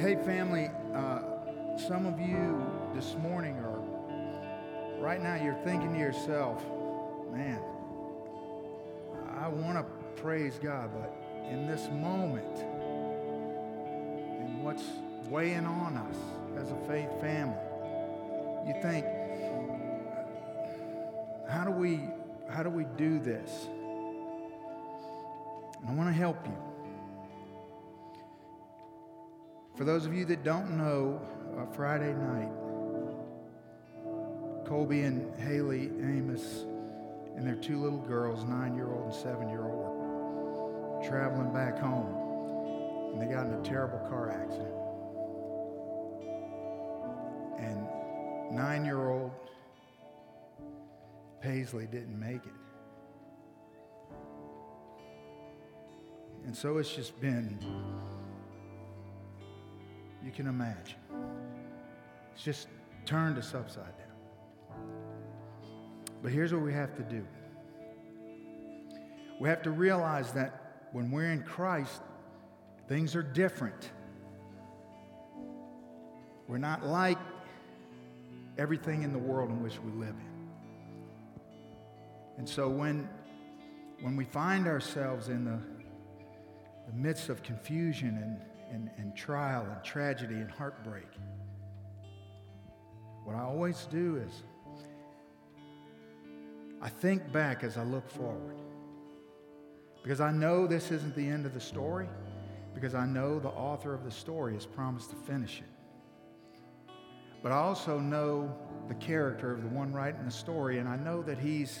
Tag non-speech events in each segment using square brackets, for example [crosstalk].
Hey, family, uh, some of you this morning are, right now, you're thinking to yourself, man, I want to praise God, but in this moment, and what's weighing on us as a faith family, you think, how do we, how do we do this? And I want to help you. For those of you that don't know, uh, Friday night, Colby and Haley Amos and their two little girls, nine year old and seven year old, were traveling back home. And they got in a terrible car accident. And nine year old Paisley didn't make it. And so it's just been you can imagine. It's just turned us upside down. But here's what we have to do we have to realize that when we're in Christ, things are different. We're not like everything in the world in which we live in. And so when, when we find ourselves in the, the midst of confusion and and, and trial and tragedy and heartbreak. What I always do is I think back as I look forward. Because I know this isn't the end of the story, because I know the author of the story has promised to finish it. But I also know the character of the one writing the story, and I know that he's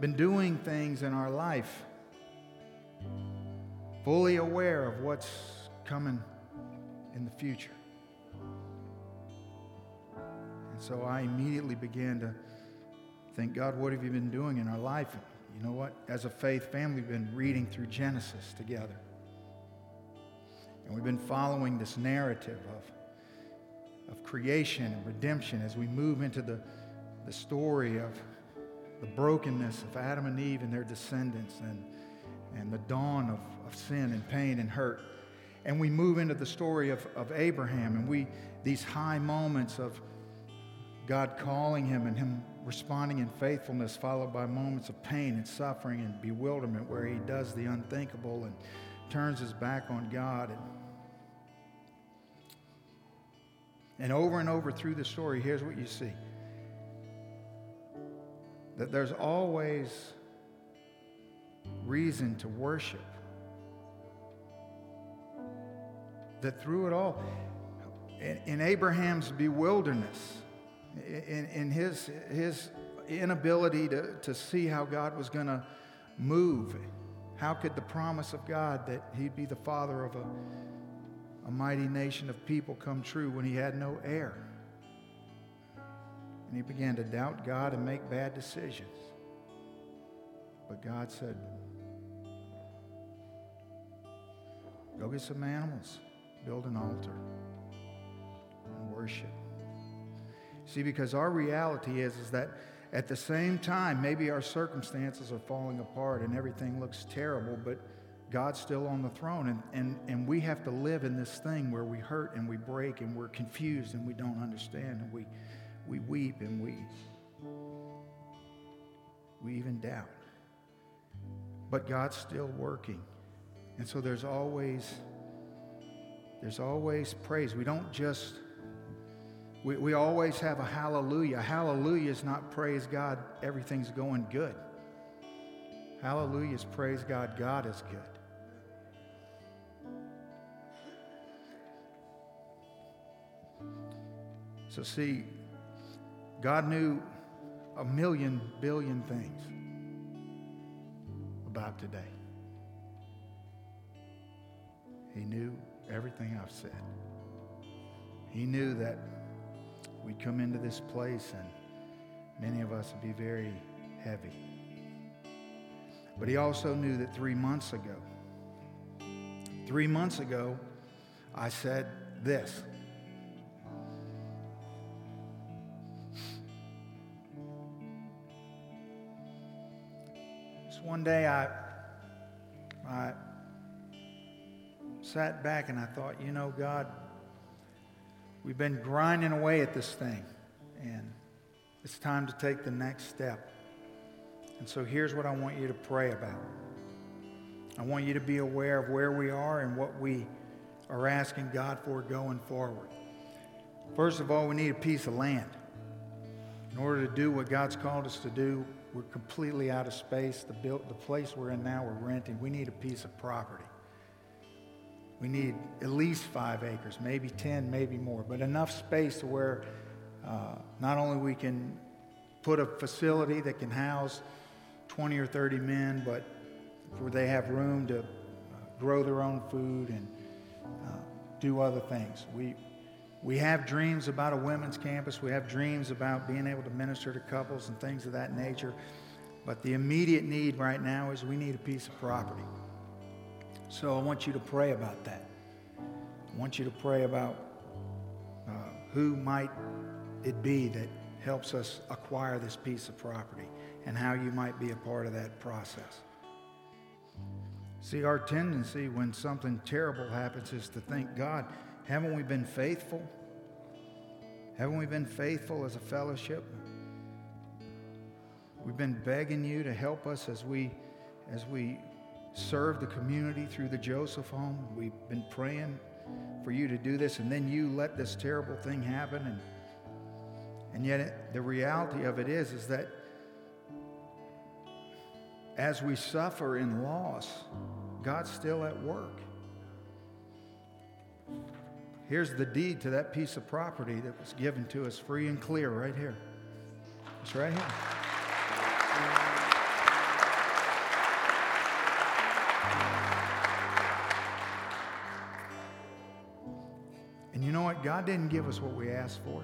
been doing things in our life fully aware of what's coming in the future. And so I immediately began to think, God, what have you been doing in our life? And you know what? As a faith family, we've been reading through Genesis together. And we've been following this narrative of, of creation and redemption as we move into the, the story of the brokenness of Adam and Eve and their descendants and, and the dawn of, of sin and pain and hurt and we move into the story of, of Abraham and we these high moments of God calling him and him responding in faithfulness, followed by moments of pain and suffering and bewilderment where he does the unthinkable and turns his back on God. And, and over and over through the story, here's what you see that there's always reason to worship that through it all, in, in Abraham's bewilderness, in, in his, his inability to, to see how God was going to move, how could the promise of God that he'd be the father of a, a mighty nation of people come true when he had no heir? And he began to doubt God and make bad decisions. But God said, Go get some animals build an altar and worship. See, because our reality is, is that at the same time, maybe our circumstances are falling apart and everything looks terrible, but God's still on the throne. And, and, and we have to live in this thing where we hurt and we break and we're confused and we don't understand and we, we weep and we, we even doubt. But God's still working. And so there's always there's always praise. We don't just, we, we always have a hallelujah. Hallelujah is not praise God, everything's going good. Hallelujah is praise God, God is good. So, see, God knew a million billion things about today. He knew everything I've said. He knew that we'd come into this place and many of us would be very heavy. But he also knew that three months ago, three months ago, I said this. Just one day I, I sat back and I thought, you know, God, We've been grinding away at this thing, and it's time to take the next step. And so here's what I want you to pray about. I want you to be aware of where we are and what we are asking God for going forward. First of all, we need a piece of land. In order to do what God's called us to do, we're completely out of space. The, build, the place we're in now, we're renting. We need a piece of property. We need at least five acres, maybe 10, maybe more, but enough space to where uh, not only we can put a facility that can house 20 or 30 men, but where they have room to uh, grow their own food and uh, do other things. We, we have dreams about a women's campus. We have dreams about being able to minister to couples and things of that nature. But the immediate need right now is we need a piece of property. So I want you to pray about that. I want you to pray about uh, who might it be that helps us acquire this piece of property and how you might be a part of that process. See, our tendency when something terrible happens is to think, God, haven't we been faithful? Haven't we been faithful as a fellowship? We've been begging you to help us as we as we serve the community through the Joseph home. We've been praying for you to do this, and then you let this terrible thing happen. And, and yet, it, the reality of it is, is that as we suffer in loss, God's still at work. Here's the deed to that piece of property that was given to us free and clear right here. It's right here. Know what? God didn't give us what we asked for.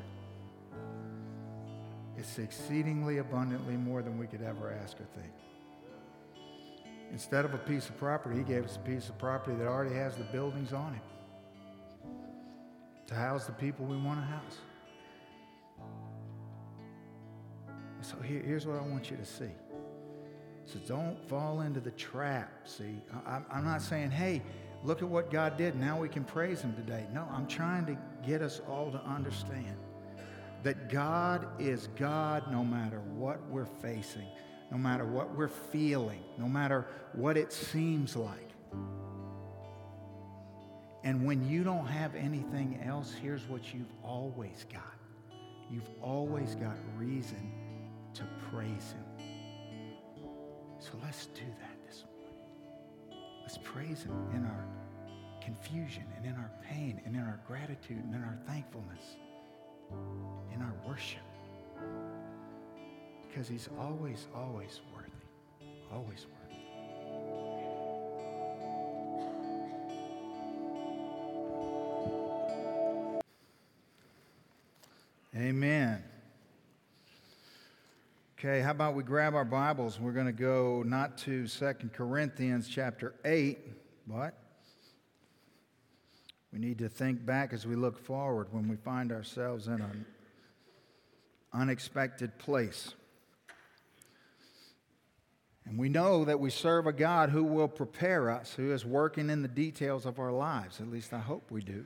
It's exceedingly abundantly more than we could ever ask or think. Instead of a piece of property, he gave us a piece of property that already has the buildings on it to house the people we want to house. So here, here's what I want you to see. So don't fall into the trap. See, I, I'm not saying, hey, look at what God did. Now we can praise Him today. No, I'm trying to get us all to understand that God is God no matter what we're facing no matter what we're feeling, no matter what it seems like. And when you don't have anything else, here's what you've always got you've always got reason to praise Him. So let's do that. Let's praise Him in our confusion and in our pain and in our gratitude and in our thankfulness, in our worship because he's always, always worthy. Always worthy. Amen. Okay, how about we grab our Bibles? We're going to go not to Second Corinthians chapter 8, but we need to think back as we look forward when we find ourselves in an unexpected place. And we know that we serve a God who will prepare us, who is working in the details of our lives. At least I hope we do.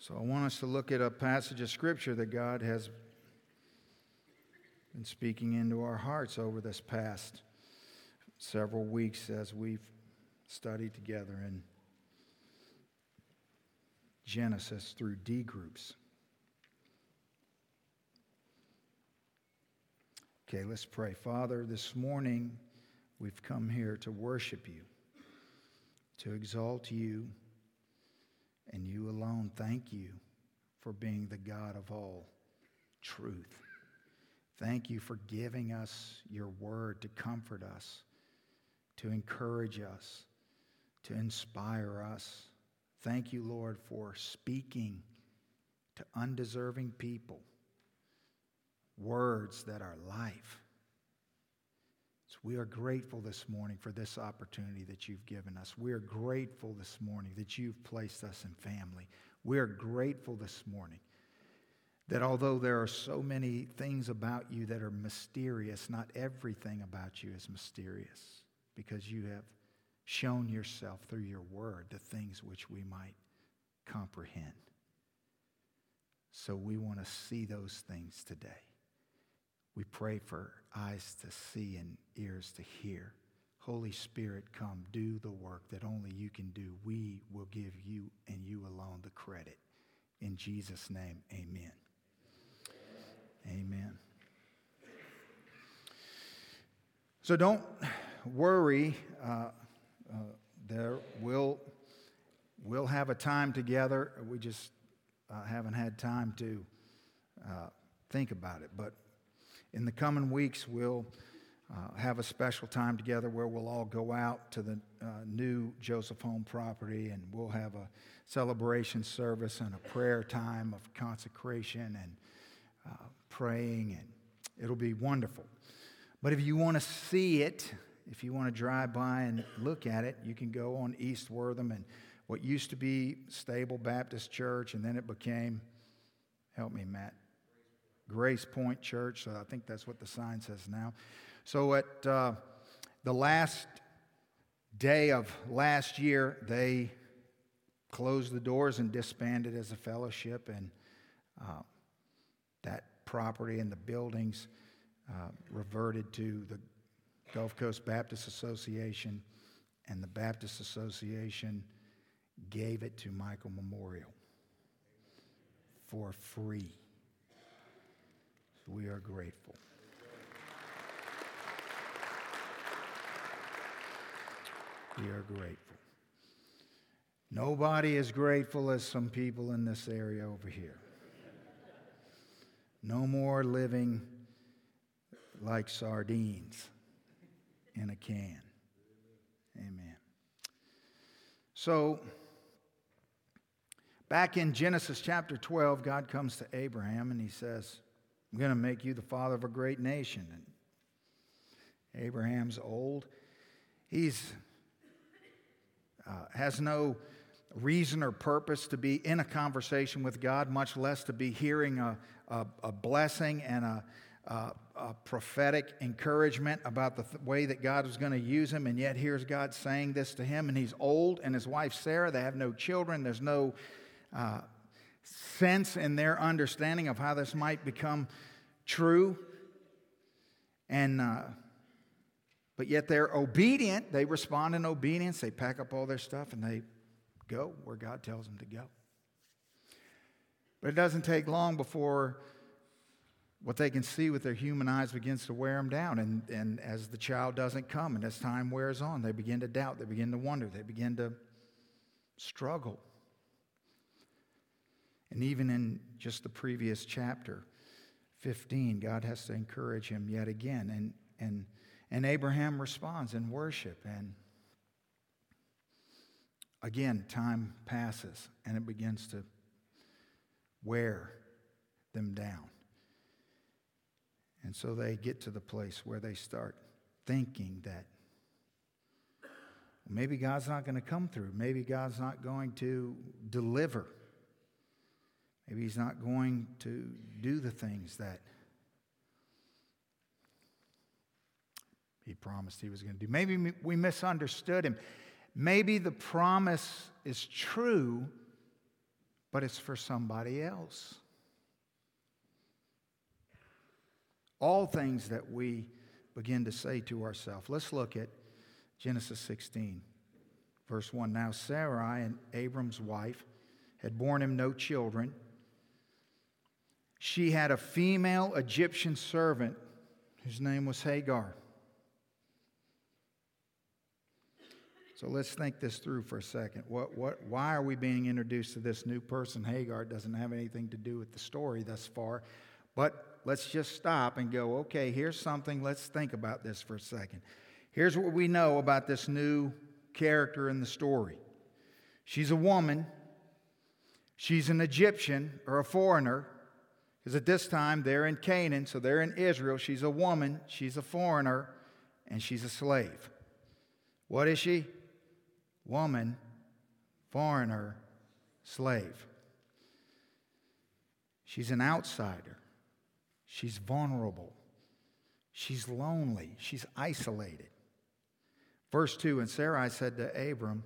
So I want us to look at a passage of Scripture that God has been speaking into our hearts over this past several weeks as we've studied together in Genesis through D groups. Okay, let's pray. Father, this morning we've come here to worship you, to exalt you, and you alone. Thank you for being the God of all truth. Thank you for giving us your word to comfort us, to encourage us, to inspire us. Thank you, Lord, for speaking to undeserving people words that are life. We are grateful this morning for this opportunity that you've given us. We are grateful this morning that you've placed us in family. We are grateful this morning that although there are so many things about you that are mysterious, not everything about you is mysterious because you have shown yourself through your word, the things which we might comprehend. So we want to see those things today. We pray for eyes to see and ears to hear. Holy Spirit, come do the work that only you can do. We will give you and you alone the credit. In Jesus' name, amen. Amen. So don't worry. Uh, uh, there will we'll have a time together. We just uh, haven't had time to uh, think about it. But in the coming weeks, we'll uh, have a special time together where we'll all go out to the uh, new Joseph Home property and we'll have a celebration service and a prayer time of consecration and uh, praying, and it'll be wonderful. But if you want to see it, if you want to drive by and look at it, you can go on East Wortham and what used to be Stable Baptist Church, and then it became, help me, Matt, Grace Point Church. So I think that's what the sign says now. So at uh, the last day of last year, they closed the doors and disbanded as a fellowship, and uh, that property and the buildings uh, reverted to the Gulf Coast Baptist Association, and the Baptist Association gave it to Michael Memorial for free. We are grateful. We are grateful. Nobody is grateful as some people in this area over here. No more living like sardines in a can. Amen. So, back in Genesis chapter 12, God comes to Abraham and he says, I'm going to make you the father of a great nation. And Abraham's old. He's uh, has no reason or purpose to be in a conversation with God, much less to be hearing a, a, a blessing and a, a, prophetic encouragement about the th- way that God was going to use him. And yet, here's God saying this to him, and he's old, and his wife Sarah, they have no children. There's no uh, sense in their understanding of how this might become true. And uh, but yet they're obedient. They respond in obedience. They pack up all their stuff and they go where God tells them to go. But it doesn't take long before what they can see with their human eyes begins to wear them down. And, and as the child doesn't come and as time wears on, they begin to doubt, they begin to wonder, they begin to struggle. And even in just the previous chapter, 15, God has to encourage him yet again. And, and, and Abraham responds in worship. And again, time passes and it begins to wear them down. And so they get to the place where they start thinking that maybe God's not going to come through. Maybe God's not going to deliver. Maybe He's not going to do the things that He promised He was going to do. Maybe we misunderstood Him. Maybe the promise is true, but it's for somebody else. All things that we begin to say to ourselves. Let's look at Genesis 16, verse 1. Now, Sarai and Abram's wife had borne him no children. She had a female Egyptian servant whose name was Hagar. So let's think this through for a second. What, what, why are we being introduced to this new person, Hagar? Doesn't have anything to do with the story thus far. But let's just stop and go, okay, here's something. Let's think about this for a second. Here's what we know about this new character in the story she's a woman, she's an Egyptian or a foreigner. At this time they're in Canaan, so they're in Israel. She's a woman, she's a foreigner, and she's a slave. What is she? woman, foreigner, slave. She's an outsider. She's vulnerable. She's lonely. She's isolated. Verse 2 And Sarai said to Abram,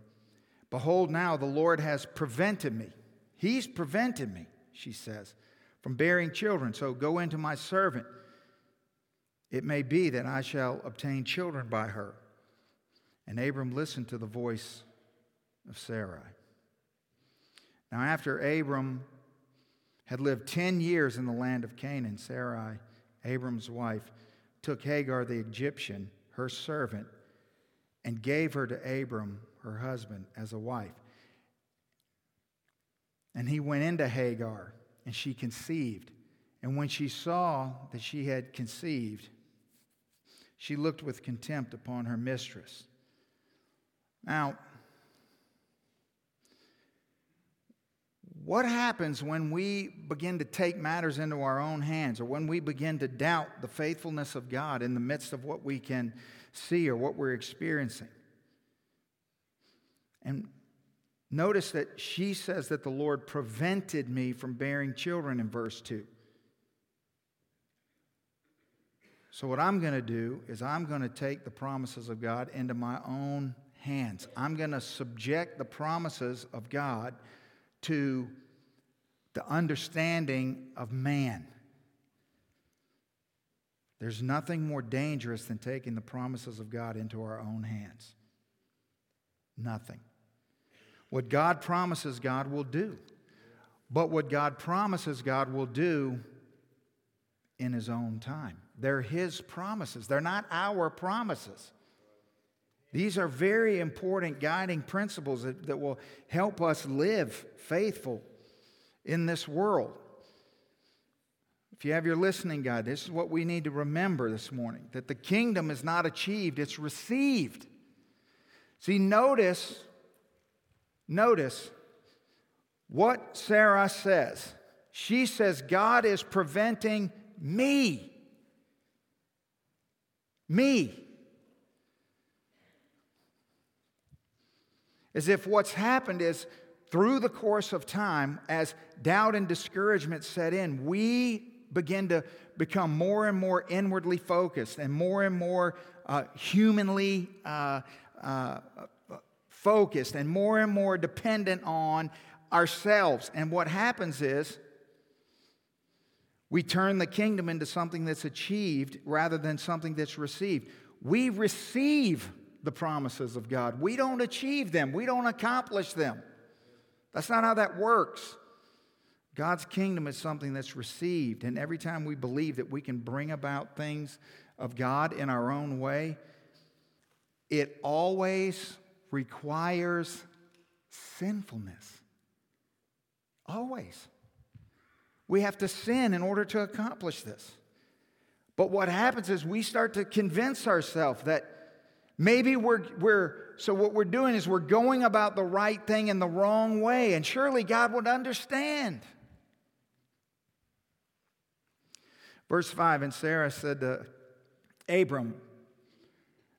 Behold, now the Lord has prevented me. He's prevented me, she says, from bearing children. So go into my servant. It may be that I shall obtain children by her. And Abram listened to the voice of Sarai. Now, after Abram had lived 10 years in the land of Canaan, Sarai, Abram's wife, took Hagar the Egyptian, her servant, and gave her to Abram, her husband, as a wife. And he went into Hagar, and she conceived. And when she saw that she had conceived, she looked with contempt upon her mistress. Now, what happens when we begin to take matters into our own hands or when we begin to doubt the faithfulness of God in the midst of what we can see or what we're experiencing? And notice that she says that the Lord prevented me from bearing children in verse 2. So, what I'm going to do is I'm going to take the promises of God into my own hands. I'm going to subject the promises of God to the understanding of man. There's nothing more dangerous than taking the promises of God into our own hands. Nothing. What God promises, God will do. But what God promises, God will do in His own time. They're His promises, they're not our promises. These are very important guiding principles that, that will help us live faithful in this world. If you have your listening guide, this is what we need to remember this morning that the kingdom is not achieved, it's received. See, notice, notice what Sarah says. She says, God is preventing me. Me. As if what's happened is through the course of time, as doubt and discouragement set in, we begin to become more and more inwardly focused and more and more uh, humanly uh, uh, focused and more and more dependent on ourselves. And what happens is we turn the kingdom into something that's achieved rather than something that's received. We receive the promises of God, we don't achieve them, we don't accomplish them. That's not how that works. God's kingdom is something that's received, and every time we believe that we can bring about things of God in our own way, it always requires sinfulness. Always. We have to sin in order to accomplish this. But what happens is we start to convince ourselves that maybe we're, we're so what we're doing is we're going about the right thing in the wrong way, and surely God would understand. Verse 5 And Sarah said to Abram,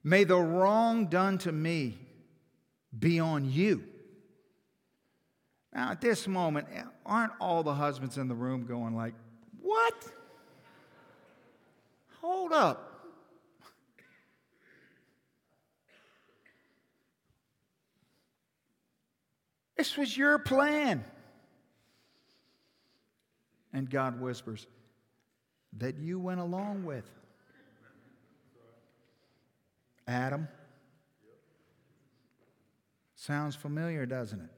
May the wrong done to me be on you. Now, at this moment, aren't all the husbands in the room going like, What? Hold up. This was your plan. And God whispers, that you went along with. Adam. Sounds familiar, doesn't it?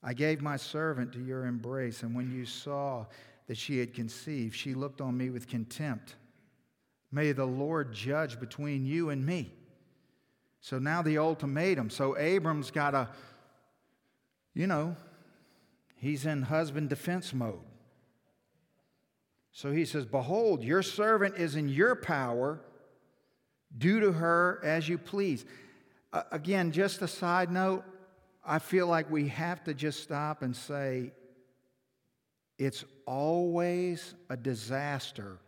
I gave my servant to your embrace, and when you saw that she had conceived, she looked on me with contempt. May the Lord judge between you and me. So now the ultimatum. So Abram's got a, you know, he's in husband defense mode. So he says, Behold, your servant is in your power. Do to her as you please. Again, just a side note, I feel like we have to just stop and say, it's always a disaster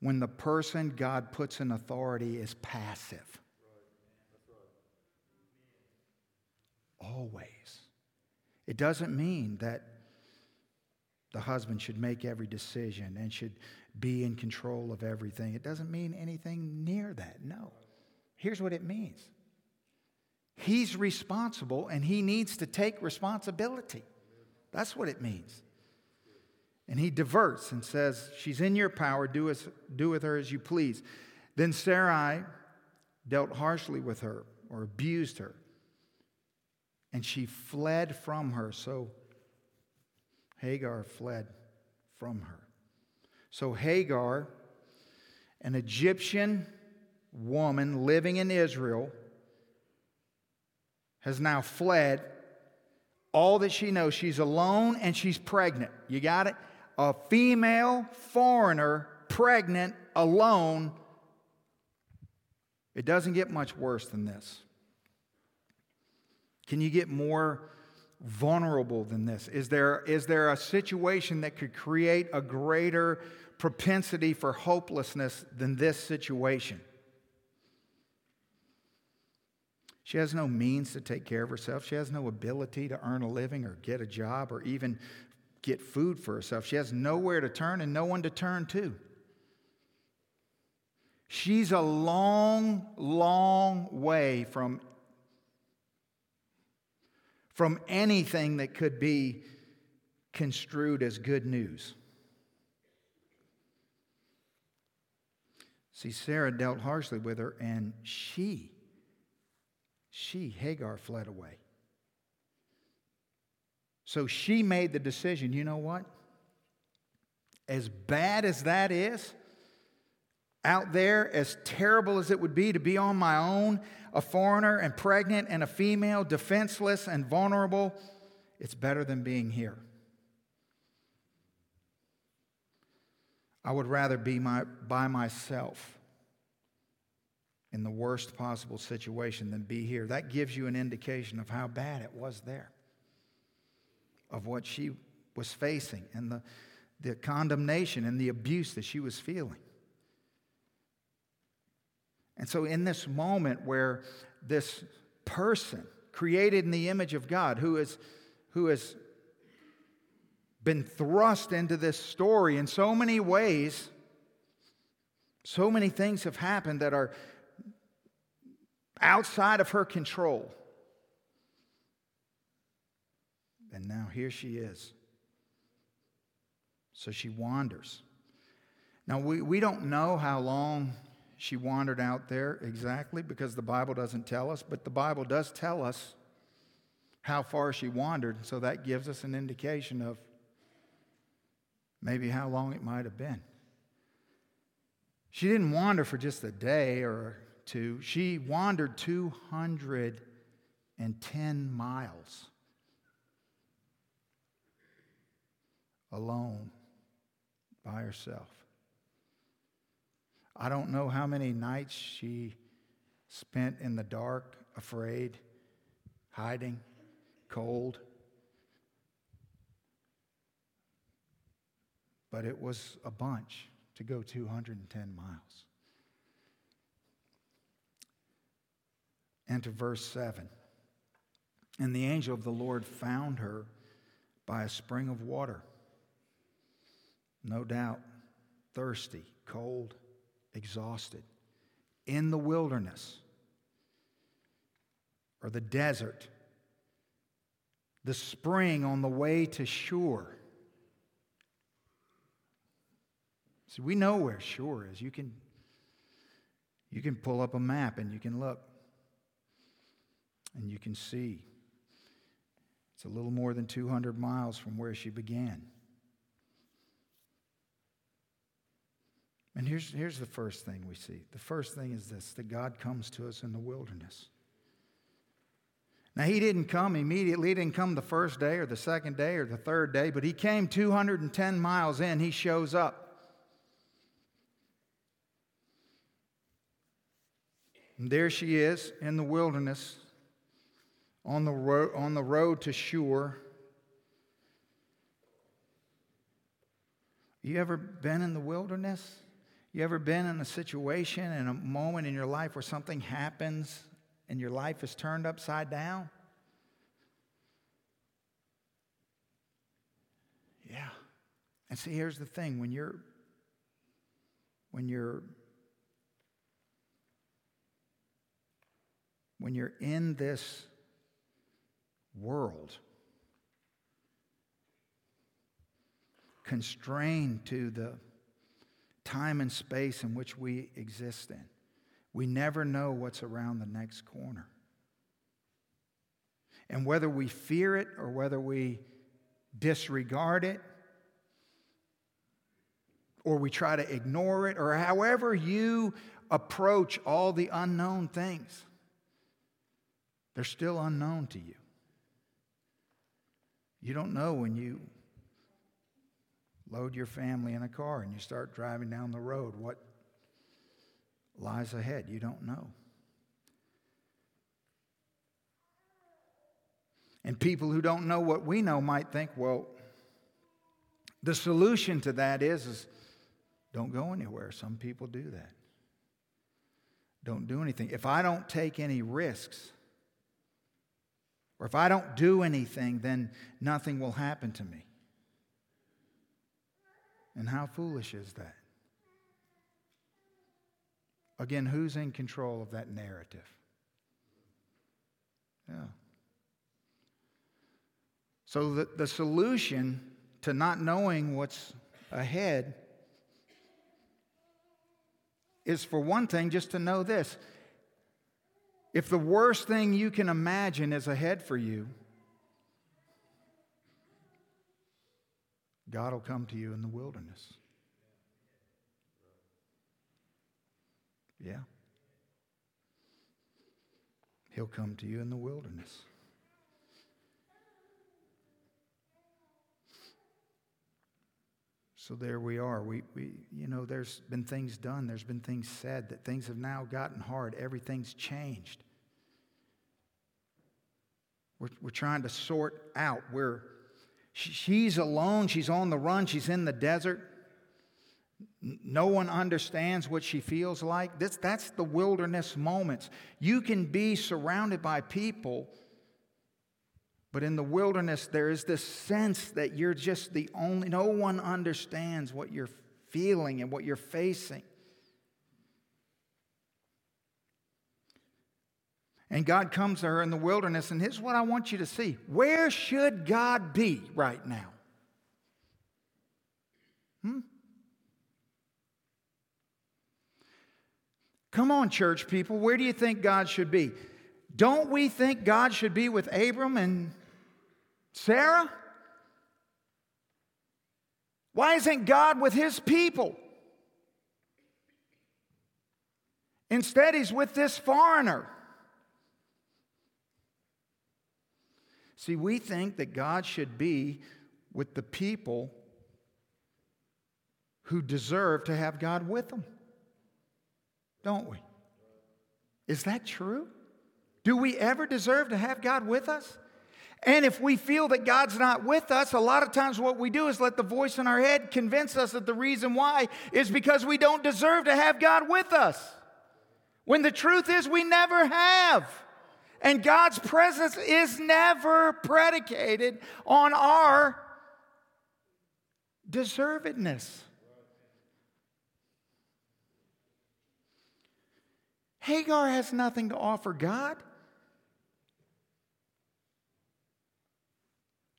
when the person God puts in authority is passive. Always. It doesn't mean that the husband should make every decision and should be in control of everything. It doesn't mean anything near that, no. Here's what it means He's responsible and he needs to take responsibility. That's what it means. And he diverts and says, She's in your power, do, as, do with her as you please. Then Sarai dealt harshly with her or abused her, and she fled from her. So Hagar fled from her. So Hagar, an Egyptian woman living in Israel, has now fled. All that she knows, she's alone and she's pregnant. You got it? A female foreigner, pregnant, alone. It doesn't get much worse than this. Can you get more vulnerable than this? Is there, is there a situation that could create a greater propensity for hopelessness than this situation? She has no means to take care of herself. She has no ability to earn a living or get a job or even get food for herself. She has nowhere to turn and no one to turn to. She's a long, long way from, from anything that could be construed as good news. See, Sarah dealt harshly with her, and she she, Hagar, fled away. So she made the decision you know what? As bad as that is, out there, as terrible as it would be to be on my own, a foreigner and pregnant and a female, defenseless and vulnerable, it's better than being here. I would rather be my, by myself in the worst possible situation than be here. That gives you an indication of how bad it was there, of what she was facing, and the, the condemnation and the abuse that she was feeling. And so, in this moment where this person, created in the image of God, who is, who has been thrust into this story in so many ways, so many things have happened that are outside of her control. And now here she is. So she wanders. Now, we, we don't know how long she wandered out there exactly because the Bible doesn't tell us, but the Bible does tell us how far she wandered. So that gives us an indication of maybe how long it might have been. She didn't wander for just a day or to, she wandered 210 miles alone by herself. I don't know how many nights she spent in the dark, afraid, hiding, cold. But it was a bunch to go 210 miles. And to verse 7. And the angel of the Lord found her by a spring of water. No doubt, thirsty, cold, exhausted, in the wilderness or the desert, the spring on the way to Shur. See, we know where Shur is. You can, you can pull up a map and you can look and you can see it's a little more than 200 miles from where she began. And here's, here's the first thing we see. The first thing is this that God comes to us in the wilderness. Now, He didn't come immediately. He didn't come the first day or the second day or the third day, but He came 210 miles in. He shows up. And there she is in the wilderness, on the, road, on the road to Shur. You ever been in the wilderness? You ever been in a situation, and a moment in your life where something happens and your life is turned upside down? Yeah. And see, here's the thing when you're when you're when you're in this world, constrained to the time and space in which we exist in. We never know what's around the next corner. And whether we fear it or whether we disregard it or we try to ignore it or however you approach all the unknown things, they're still unknown to you. You don't know when you load your family in a car and you start driving down the road what lies ahead. You don't know. And people who don't know what we know might think, well, the solution to that is, is don't go anywhere. Some people do that. Don't do anything. If I don't take any risks, or if I don't do anything, then nothing will happen to me. And how foolish is that? Again, who's in control of that narrative? Yeah. So, the, the solution to not knowing what's ahead is, for one thing, just to know this. If the worst thing you can imagine is ahead for you, God will come to you in the wilderness. Yeah. He'll come to you in the wilderness. So there we are. We, we, you know, there's been things done, there's been things said, that things have now gotten hard. Everything's changed. We're, we're trying to sort out where she's alone, she's on the run, she's in the desert. No one understands what she feels like. This, that's the wilderness moments. You can be surrounded by people but in the wilderness, there is this sense that you're just the only, no one understands what you're feeling and what you're facing. And God comes to her in the wilderness, and here's what I want you to see. Where should God be right now? Hmm? Come on, church people, where do you think God should be? Don't we think God should be with Abram and Sarah? Why isn't God with his people? Instead, he's with this foreigner. See, we think that God should be with the people who deserve to have God with them. Don't we? Is that true? Do we ever deserve to have God with us? And if we feel that God's not with us, a lot of times what we do is let the voice in our head convince us that the reason why is because we don't deserve to have God with us. When the truth is, we never have. And God's presence is never predicated on our deservedness. Hagar has nothing to offer God.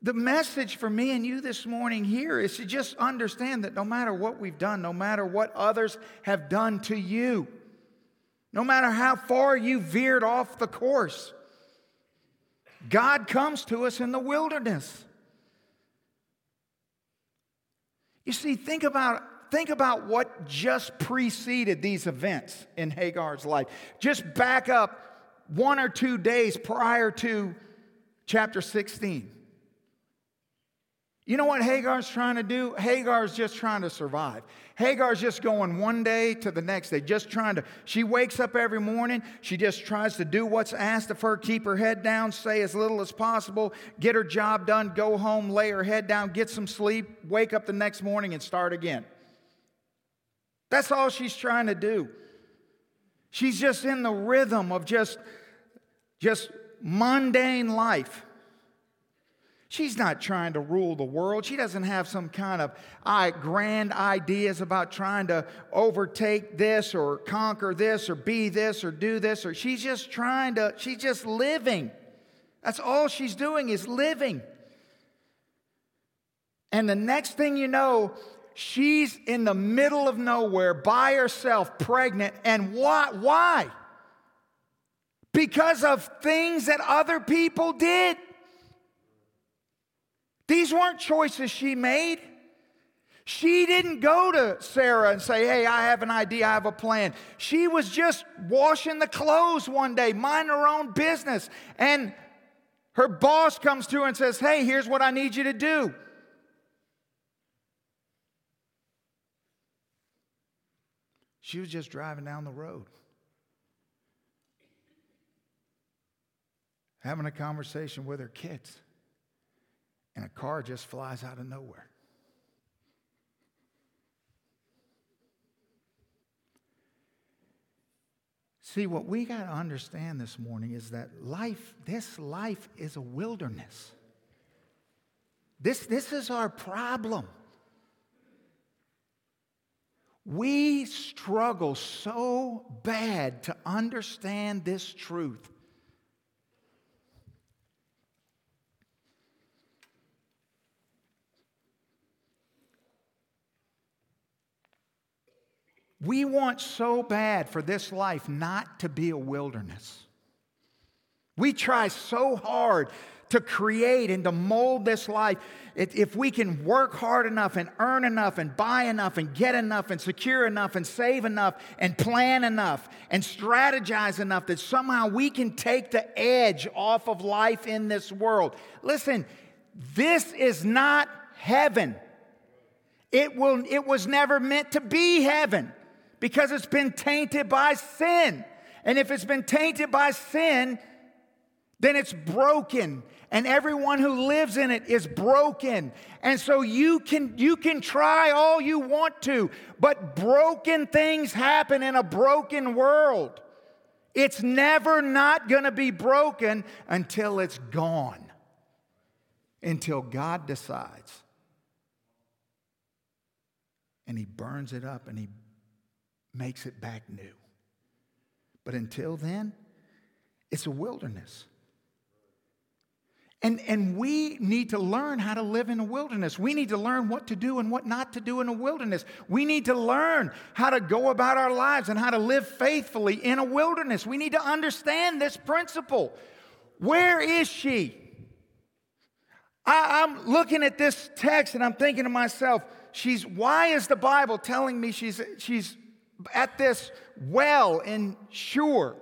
The message for me and you this morning here is to just understand that no matter what we've done, no matter what others have done to you, no matter how far you veered off the course, God comes to us in the wilderness. You see, think about, think about what just preceded these events in Hagar's life. Just back up one or two days prior to chapter 16. You know what Hagar's trying to do? Hagar's just trying to survive. Hagar's just going one day to the next day, just trying to. She wakes up every morning. She just tries to do what's asked of her, keep her head down, say as little as possible, get her job done, go home, lay her head down, get some sleep, wake up the next morning and start again. That's all she's trying to do. She's just in the rhythm of just, just mundane life. She's not trying to rule the world. She doesn't have some kind of grand ideas about trying to overtake this or conquer this or be this or do this or she's just trying to she's just living. That's all she's doing is living. And the next thing you know, she's in the middle of nowhere by herself, pregnant. And why? Why? Because of things that other people did. These weren't choices she made. She didn't go to Sarah and say, Hey, I have an idea, I have a plan. She was just washing the clothes one day, minding her own business. And her boss comes to her and says, Hey, here's what I need you to do. She was just driving down the road, having a conversation with her kids and a car just flies out of nowhere. See, what we got to understand this morning is that life, this life is a wilderness. This, this is our problem. We struggle so bad to understand this truth. We want so bad for this life not to be a wilderness. We try so hard to create and to mold this life. If we can work hard enough and earn enough and buy enough and get enough and secure enough and save enough and plan enough and strategize enough that somehow we can take the edge off of life in this world. Listen, this is not heaven. It, will, it was never meant to be heaven because it's been tainted by sin. And if it's been tainted by sin, then it's broken. And everyone who lives in it is broken. And so you can you can try all you want to but broken things happen in a broken world. It's never not going to be broken until it's gone until god decides. And he burns it up and he makes it back new. But until then, it's a wilderness. And, and we need to learn how to live in a wilderness. We need to learn what to do and what not to do in a wilderness. We need to learn how to go about our lives and how to live faithfully in a wilderness. We need to understand this principle. Where is she? I, am looking at this text and I'm thinking to myself, she's why is the Bible telling me she's she's at this well in Shur.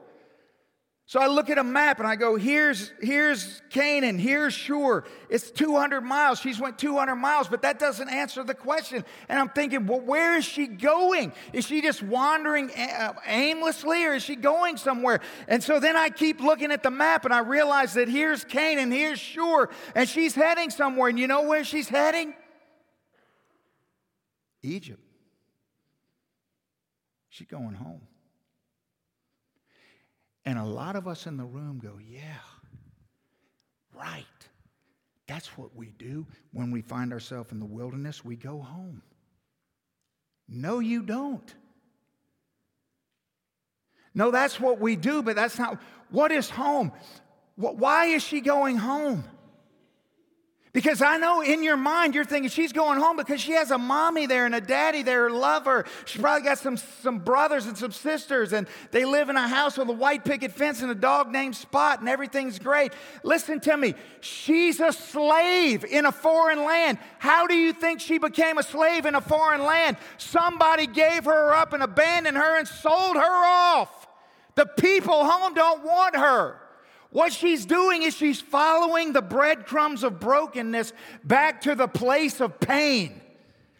So I look at a map and I go, here's, here's Canaan, here's Shur. It's 200 miles. She's went 200 miles, but that doesn't answer the question. And I'm thinking, well, where is she going? Is she just wandering uh, aimlessly or is she going somewhere? And so then I keep looking at the map and I realize that here's Canaan, here's Shur, and she's heading somewhere. And you know where she's heading? Egypt. She's going home. And a lot of us in the room go, yeah, right. That's what we do when we find ourselves in the wilderness. We go home. No, you don't. No, that's what we do, but that's not. What is home? Why is she going home? Because I know in your mind you're thinking she's going home because she has a mommy there and a daddy there love her. She's probably got some, some brothers and some sisters, and they live in a house with a white picket fence and a dog named Spot, and everything's great. Listen to me. She's a slave in a foreign land. How do you think she became a slave in a foreign land? Somebody gave her up and abandoned her and sold her off. The people home don't want her. What she's doing is she's following the breadcrumbs of brokenness back to the place of pain,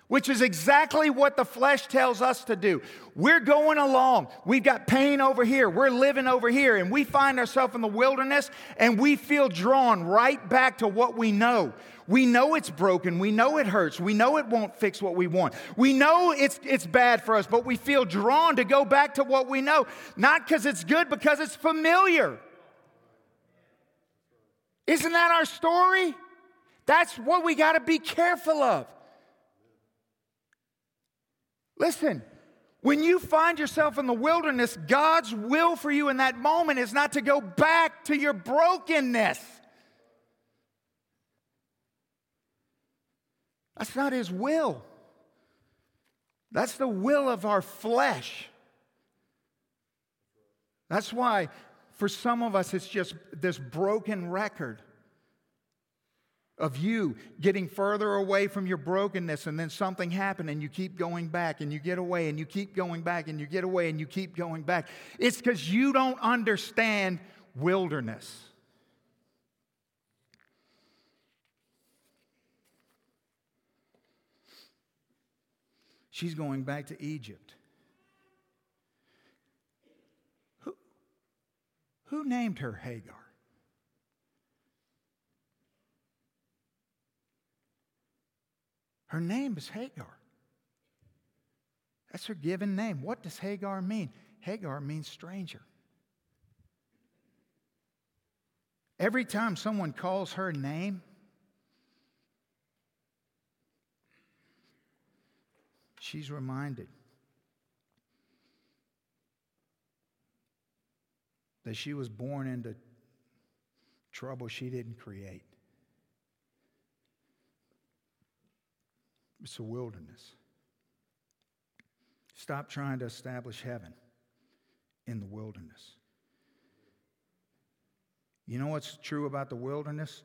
which is exactly what the flesh tells us to do. We're going along. We've got pain over here. We're living over here. And we find ourselves in the wilderness and we feel drawn right back to what we know. We know it's broken. We know it hurts. We know it won't fix what we want. We know it's, it's bad for us, but we feel drawn to go back to what we know. Not because it's good, because it's familiar. Isn't that our story? That's what we got to be careful of. Listen, when you find yourself in the wilderness, God's will for you in that moment is not to go back to your brokenness. That's not His will. That's the will of our flesh. That's why, for some of us, it's just this broken record of you getting further away from your brokenness and then something happened and you keep going back and you get away and you keep going back and you get away and you keep going back. It's because you don't understand wilderness. She's going back to Egypt. Who named her Hagar? Her name is Hagar. That's her given name. What does Hagar mean? Hagar means stranger. Every time someone calls her name, she's reminded that she was born into trouble she didn't create. It's a wilderness. Stop trying to establish heaven in the wilderness. You know what's true about the wilderness?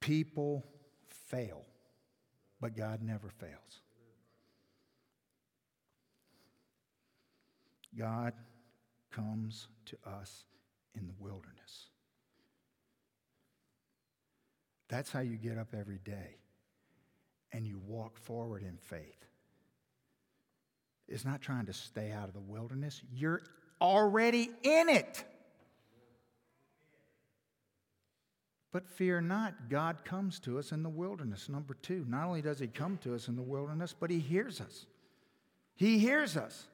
People fail, but God never fails. God comes to us in the wilderness. That's how you get up every day and you walk forward in faith. It's not trying to stay out of the wilderness, you're already in it. But fear not, God comes to us in the wilderness. Number two, not only does He come to us in the wilderness, but He hears us. He hears us.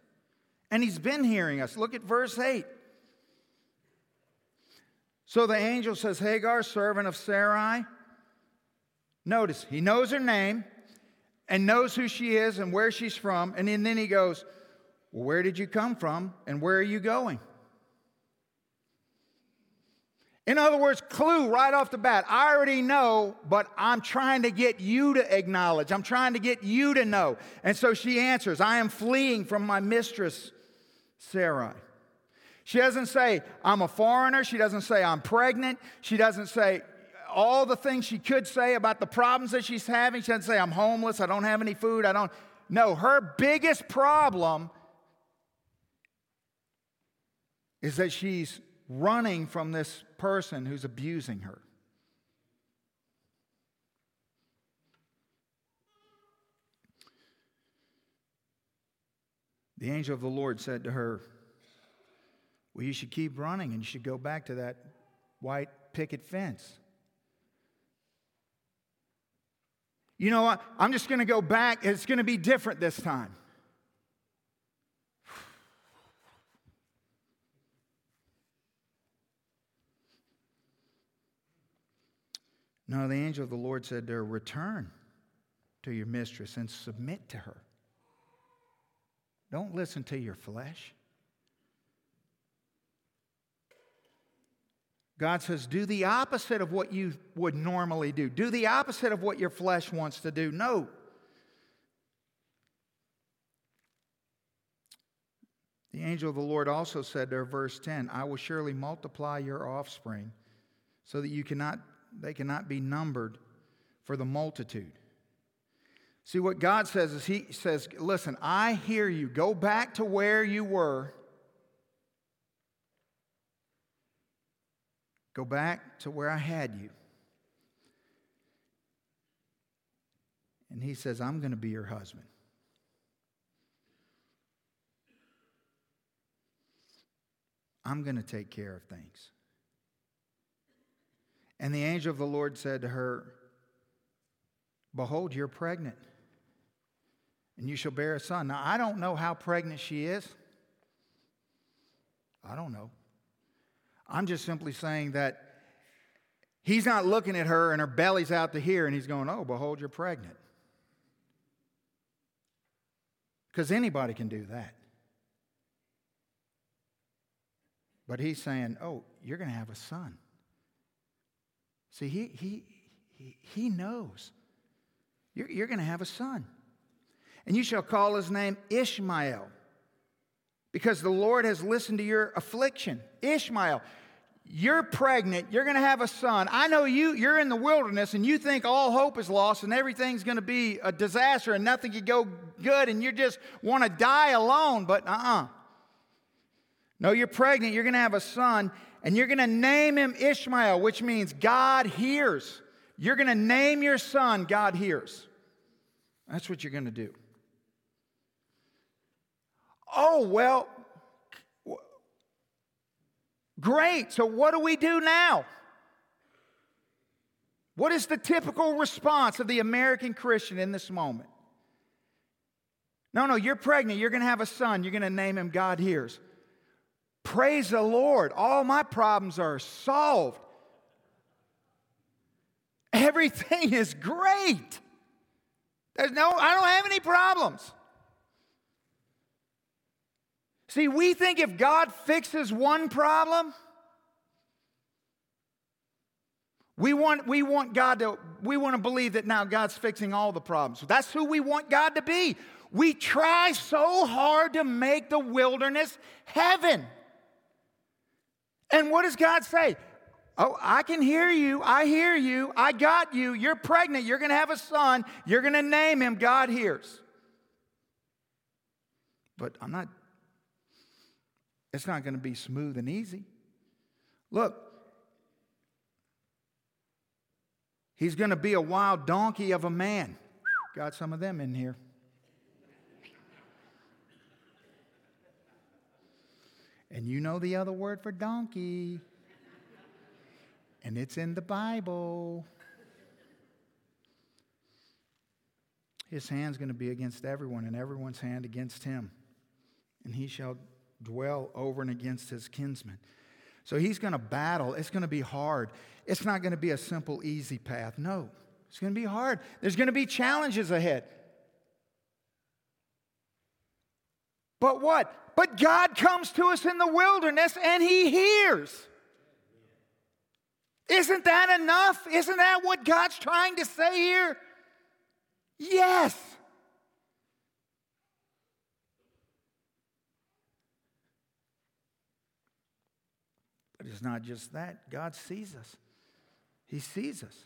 And He's been hearing us. Look at verse 8. So the angel says, Hagar, servant of Sarai, Notice, he knows her name and knows who she is and where she's from. And then he goes, Well, where did you come from and where are you going? In other words, clue right off the bat. I already know, but I'm trying to get you to acknowledge. I'm trying to get you to know. And so she answers, I am fleeing from my mistress, Sarai. She doesn't say, I'm a foreigner. She doesn't say, I'm pregnant. She doesn't say, all the things she could say about the problems that she's having. She doesn't say, I'm homeless, I don't have any food, I don't. No, her biggest problem is that she's running from this person who's abusing her. The angel of the Lord said to her, Well, you should keep running and you should go back to that white picket fence. you know what? I'm just going to go back. It's going to be different this time. No, the angel of the Lord said to her, Return to your mistress and submit to her. Don't listen to your flesh. God says, do the opposite of what you would normally do. Do the opposite of what your flesh wants to do. No. The angel of the Lord also said there, verse 10, I will surely multiply your offspring so that you cannot, they cannot be numbered for the multitude. See, what God says is, He says, Listen, I hear you. Go back to where you were Go back to where I had you. And he says, I'm going to be your husband. I'm going to take care of things. And the angel of the Lord said to her, Behold, you're pregnant, and you shall bear a son. Now, I don't know how pregnant she is. I don't know. I'm just simply saying that He's not looking at her and her belly's out to here and he's going, Oh, behold, you're pregnant. Because anybody can do that. But he's saying, Oh, you're going to have a son. See, he, he, he, he knows. You're, you're going to have a son. And you shall call his name Ishmael, because the Lord has listened to your affliction. Ishmael. You're pregnant, you're going to have a son. I know you, you're in the wilderness and you think all hope is lost and everything's going to be a disaster and nothing can go good and you just want to die alone, but uh uh-uh. uh No, you're pregnant, you're going to have a son and you're going to name him Ishmael, which means God hears. You're going to name your son God hears. That's what you're going to do. Oh, well, great. So, what do we do now? What is the typical response of the American Christian in this moment? No, no, you're pregnant. You're going to have a son. You're going to name him God Hears. Praise the Lord. All my problems are solved. Everything [laughs] is great. There's no, I don't have any problems. See, we think if God fixes one problem, we want, we want God to, we want to believe that now God's fixing all the problems. That's who we want God to be. We try so hard to make the wilderness heaven. And what does God say? Oh, I can hear you. I hear you. I got you. You're pregnant. You're going to have a son. You're going to name him. God hears. But I'm not it's not going to be smooth and easy. Look, he's going to be a wild donkey of a man. Got some of them in here. And you know the other word for donkey, and it's in the Bible. His hand's going to be against everyone, and everyone's hand against him. And he shall dwell over and against his kinsmen. So he's going to battle. It's going to be hard. It's not going to be a simple, easy path. No, it's going to be hard. There's going to be challenges ahead. But what? But God comes to us in the wilderness and he hears. Isn't that enough? Isn't that what God's trying to say here? Yes. But it's not just that. God sees us, He sees us.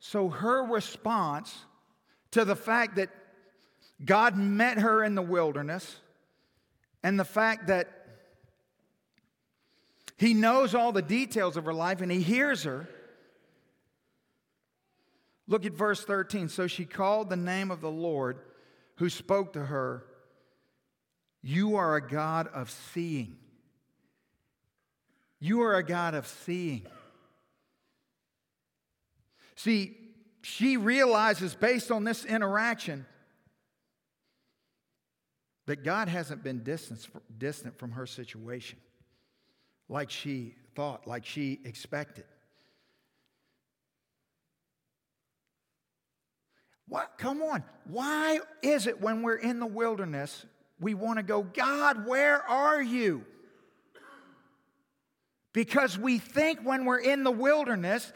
So her response to the fact that God met her in the wilderness and the fact that He knows all the details of her life and He hears her. Look at verse 13. So she called the name of the Lord who spoke to her you are a God of seeing. You are a God of seeing. See, she realizes based on this interaction that God hasn't been distant, from her situation like she thought, like she expected. What? Come on. Why is it when we're in the wilderness, we want to go, God, where are you? Because we think when we're in the wilderness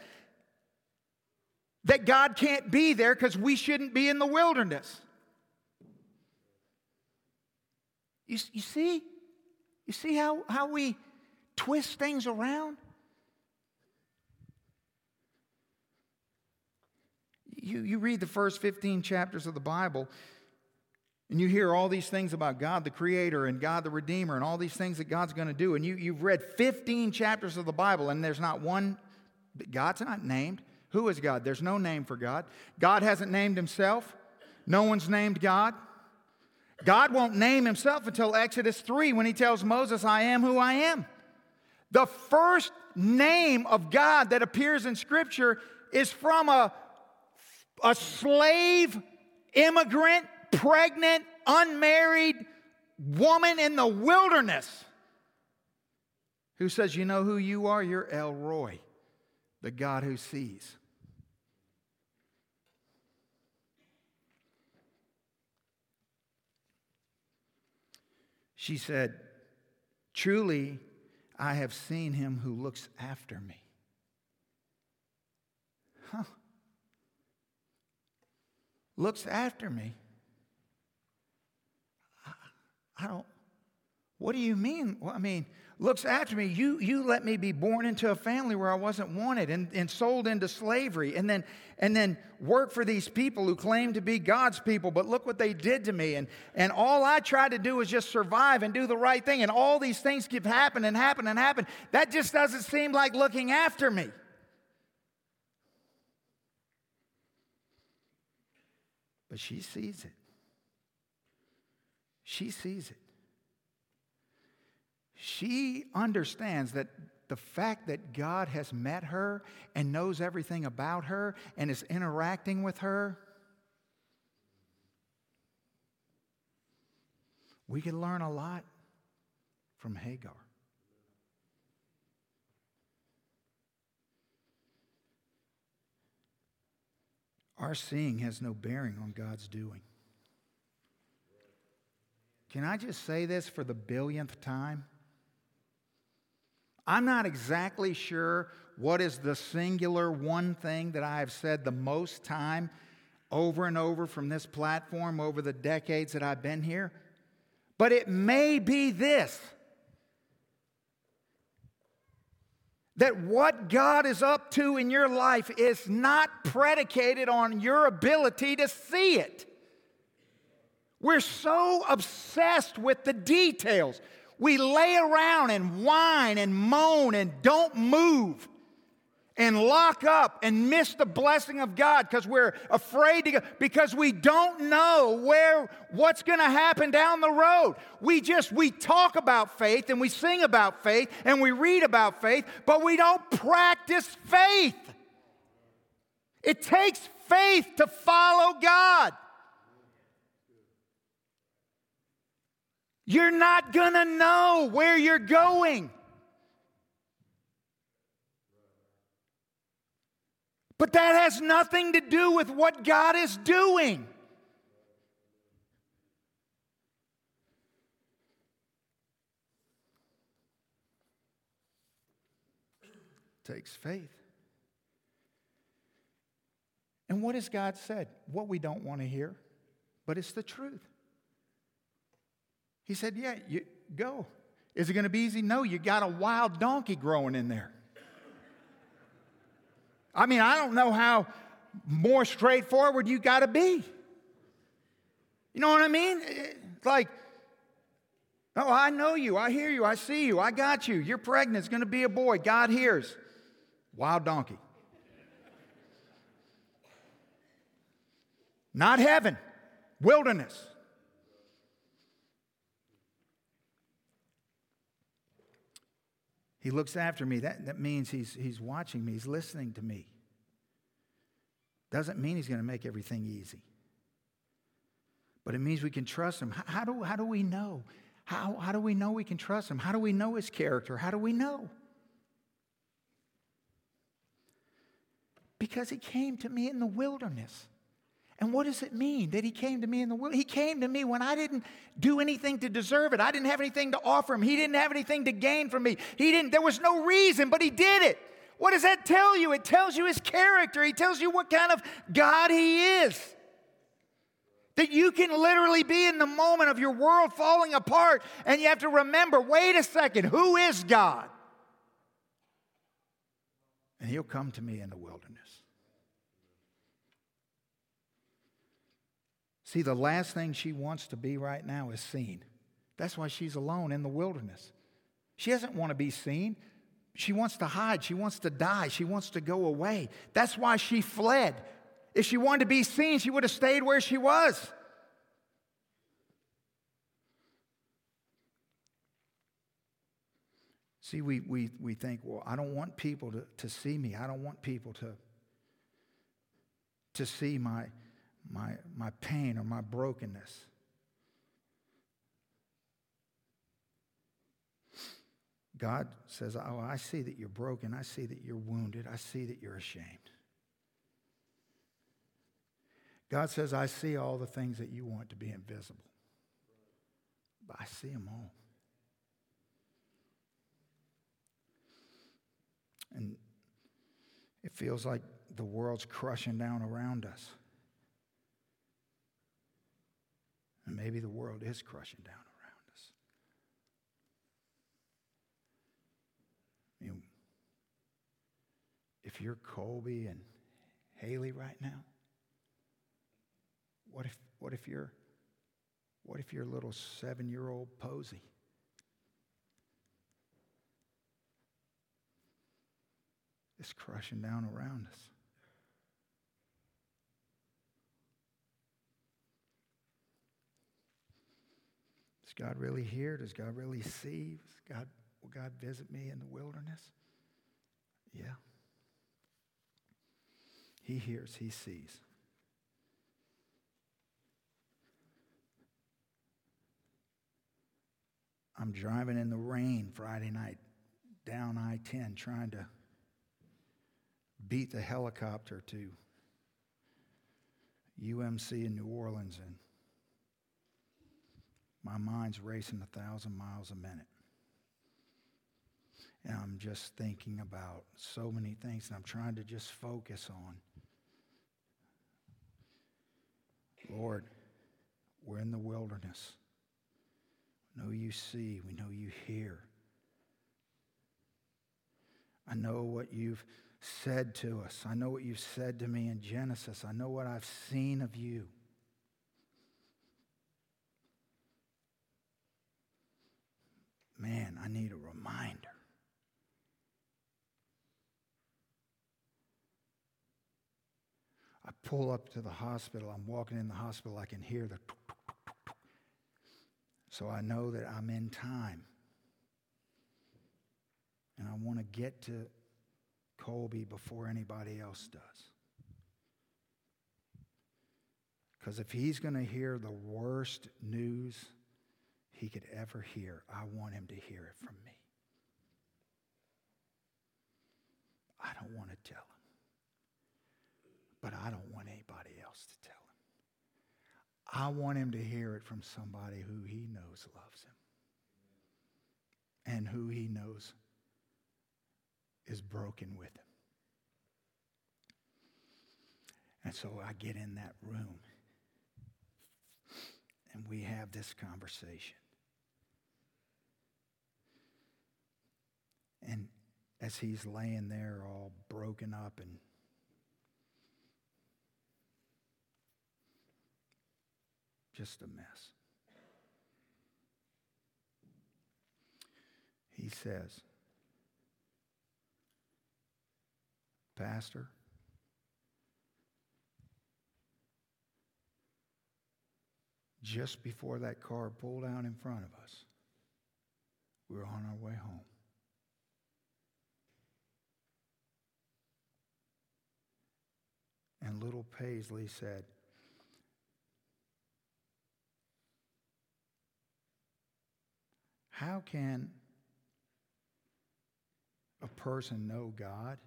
that God can't be there because we shouldn't be in the wilderness. You, you see? You see how, how we twist things around? You, you read the first 15 chapters of the Bible, and you hear all these things about God the Creator and God the Redeemer and all these things that God's going to do. And you, you've read 15 chapters of the Bible and there's not one, God's not named. Who is God? There's no name for God. God hasn't named himself. No one's named God. God won't name himself until Exodus 3 when he tells Moses, I am who I am. The first name of God that appears in Scripture is from a, a slave immigrant pregnant, unmarried woman in the wilderness. who says, You know who you are? You're El Roi, the God who sees. She said, Truly, I have seen him who looks after me. Huh. Looks after me. I, don't, what do you mean? Well, I mean, looks after me. You, you let me be born into a family where I wasn't wanted and, and sold into slavery and then, and then work for these people who claim to be God's people, but look what they did to me. And, and all I tried to do was just survive and do the right thing. And all these things keep happening and happening and happening. That just doesn't seem like looking after me. But she sees it. She sees it she understands that the fact that God has met her and knows everything about her and is interacting with her, we can learn a lot from Hagar. Our seeing has no bearing on God's doing. Can I just say this for the billionth time? I'm not exactly sure what is the singular one thing that I have said the most time over and over from this platform over the decades that I've been here, but it may be this that what God is up to in your life is not predicated on your ability to see it. We're so obsessed with the details. We lay around and whine and moan and don't move and lock up and miss the blessing of God because we're afraid to go, because we don't know where what's going to happen down the road. We just we talk about faith and we sing about faith and we read about faith, but we don't practice faith. It takes faith to follow God. You're not going to know where you're going. But that has nothing to do with what God is doing. takes faith. And what has God said? What we don't want to hear, but it's the truth. He said, Yeah, you go. Is it going to be easy? No, you got a wild donkey growing in there. I mean, I don't know how more straightforward you got to be. You know what I mean? It's like, oh, I know you. I hear you. I see you. I got you. You're pregnant. It's going to be a boy. God hears. Wild donkey. Not heaven, wilderness. He looks after me. That, that means he's, he's watching me, he's listening to me. Doesn't mean he's going to make everything easy. But it means we can trust him. How, how, do, how do we know? How, how do we know we can trust him? How do we know his character? How do we know? Because he came to me in the wilderness. And what does it mean that he came to me in the world? He came to me when I didn't do anything to deserve it. I didn't have anything to offer him. He didn't have anything to gain from me. He didn't, there was no reason, but he did it. What does that tell you? It tells you his character. He tells you what kind of God he is. That you can literally be in the moment of your world falling apart and you have to remember wait a second, who is God? And he'll come to me in the wilderness. See, the last thing she wants to be right now is seen. That's why she's alone in the wilderness. She doesn't want to be seen. She wants to hide. She wants to die. She wants to go away. That's why she fled. If she wanted to be seen, she would have stayed where she was. See, we, we, we think, well, I don't want people to, to see me. I don't want people to, to see my, my, my pain or my brokenness. God says, Oh, I see that you're broken. I see that you're wounded. I see that you're ashamed. God says, I see all the things that you want to be invisible, but I see them all. And it feels like the world's crushing down around us. And maybe the world is crushing down around us. If you're Colby and Haley right now, what if, what if you're what if your little seven-year-old Posey? It's crushing down around us. God really hear? Does God really see? God, will God visit me in the wilderness? Yeah. He hears, he sees. I'm driving in the rain Friday night down I 10 trying to beat the helicopter to UMC in New Orleans, and my mind's racing a thousand miles a minute. And I'm just thinking about so many things, and I'm trying to just focus on Lord, we're in the wilderness. We know you see, we know you hear. I know what you've said to us. I know what you've said to me in Genesis. I know what I've seen of you. Man, I need a reminder. I pull up to the hospital. I'm walking in the hospital. I can hear the. So I know that I'm in time. And I want to get to Colby before anybody else does. Because if he's going to hear the worst news he could ever hear, I want him to hear it from me. I don't want to tell him. But I don't want anybody else to tell him. I want him to hear it from somebody who he knows loves him and who he knows is broken with him. And so I get in that room and we have this conversation. And as he's laying there all broken up and just a mess, he says, Pastor, just before that car pulled out in front of us, we were on our way home. And little Paisley said, How can a person know God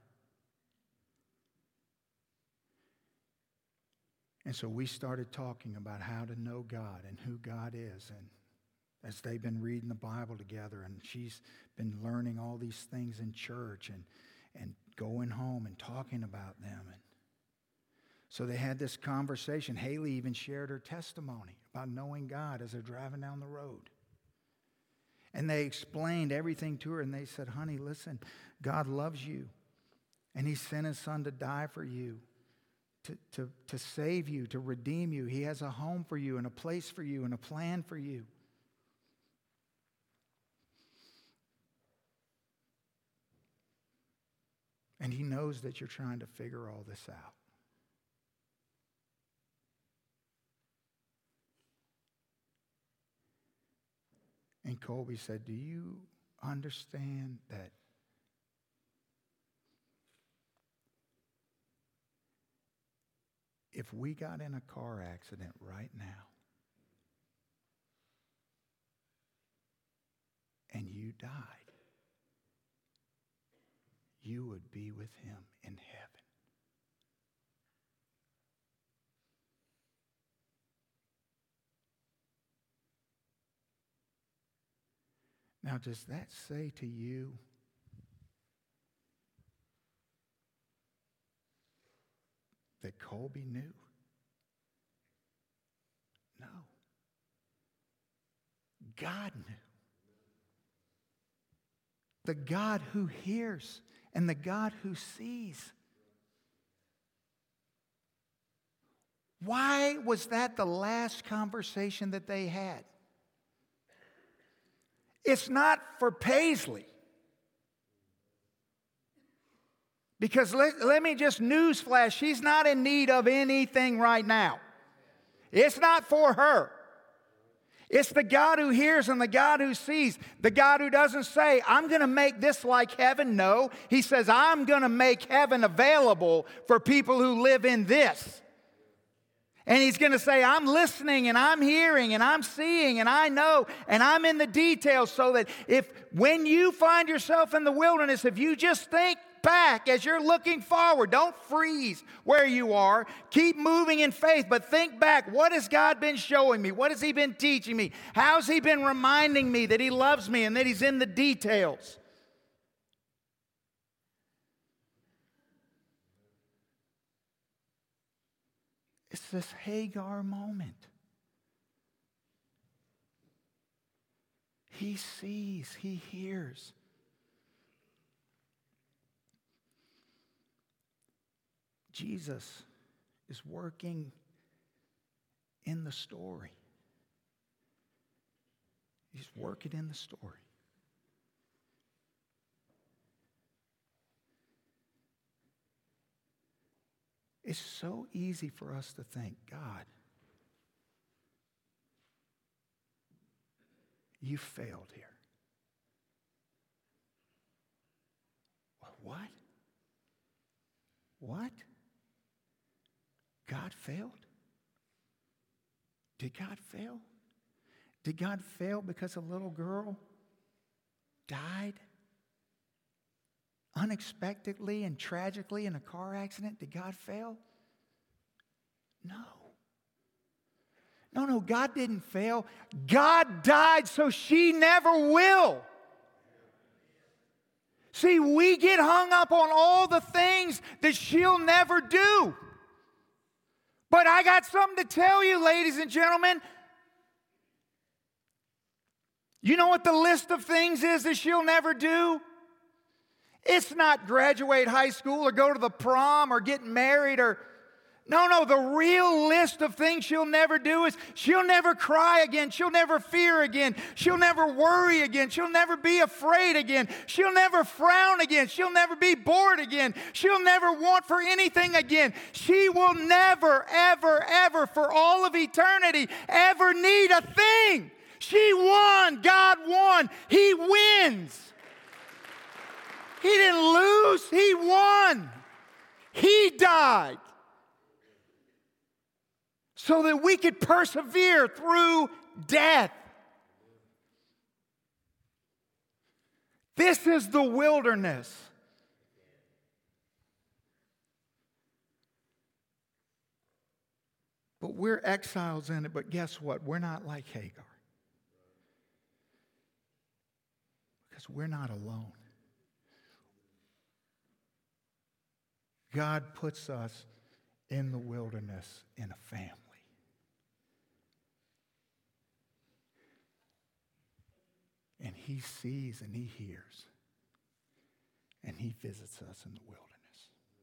And so we started talking about how to know God and who God is. And as they've been reading the Bible together, and she's been learning all these things in church and, and going home and talking about them. And so they had this conversation. Haley even shared her testimony about knowing God as they're driving down the road. And they explained everything to her, and they said, Honey, listen, God loves you, and He sent His Son to die for you to, to, to save you, to redeem you. He has a home for you and a place for you and a plan for you. And He knows that you're trying to figure all this out. And Colby said, Do you understand that if we got in a car accident right now and you died, you would be with him in heaven. Now, does that say to you that Colby knew? No. God knew. The God who hears and the God who sees. Why was that the last conversation that they had? It's not for Paisley. Because let, let me just newsflash, she's not in need of anything right now. It's not for her. It's the God who hears and the God who sees. The God who doesn't say, I'm going to make this like heaven. No, He says, I'm going to make heaven available for people who live in this. And he's going to say, I'm listening and I'm hearing and I'm seeing and I know and I'm in the details so that if when you find yourself in the wilderness, if you just think back as you're looking forward, don't freeze where you are. Keep moving in faith, but think back. What has God been showing me? What has He been teaching me? How's He been reminding me that He loves me and that He's in the details? It's this Hagar moment. He sees, he hears. Jesus is working in the story. He's working in the story. It's so easy for us to think, God, you failed here. What? What? God failed? Did God fail? Did God fail because a little girl died? Unexpectedly and tragically in a car accident? Did God fail? No. No, no, God didn't fail. God died so she never will. See, we get hung up on all the things that she'll never do. But I got something to tell you, ladies and gentlemen. You know what the list of things is that she'll never do? It's not graduate high school or go to the prom or get married or. No, no, the real list of things she'll never do is she'll never cry again. She'll never fear again. She'll never worry again. She'll never be afraid again. She'll never frown again. She'll never be bored again. She'll never want for anything again. She will never, ever, ever, for all of eternity, ever need a thing. She won. God won. He wins. He didn't lose, he won. He died so that we could persevere through death. This is the wilderness. But we're exiles in it, but guess what? We're not like Hagar. Because we're not alone. God puts us in the wilderness in a family. And he sees and he hears. And he visits us in the wilderness.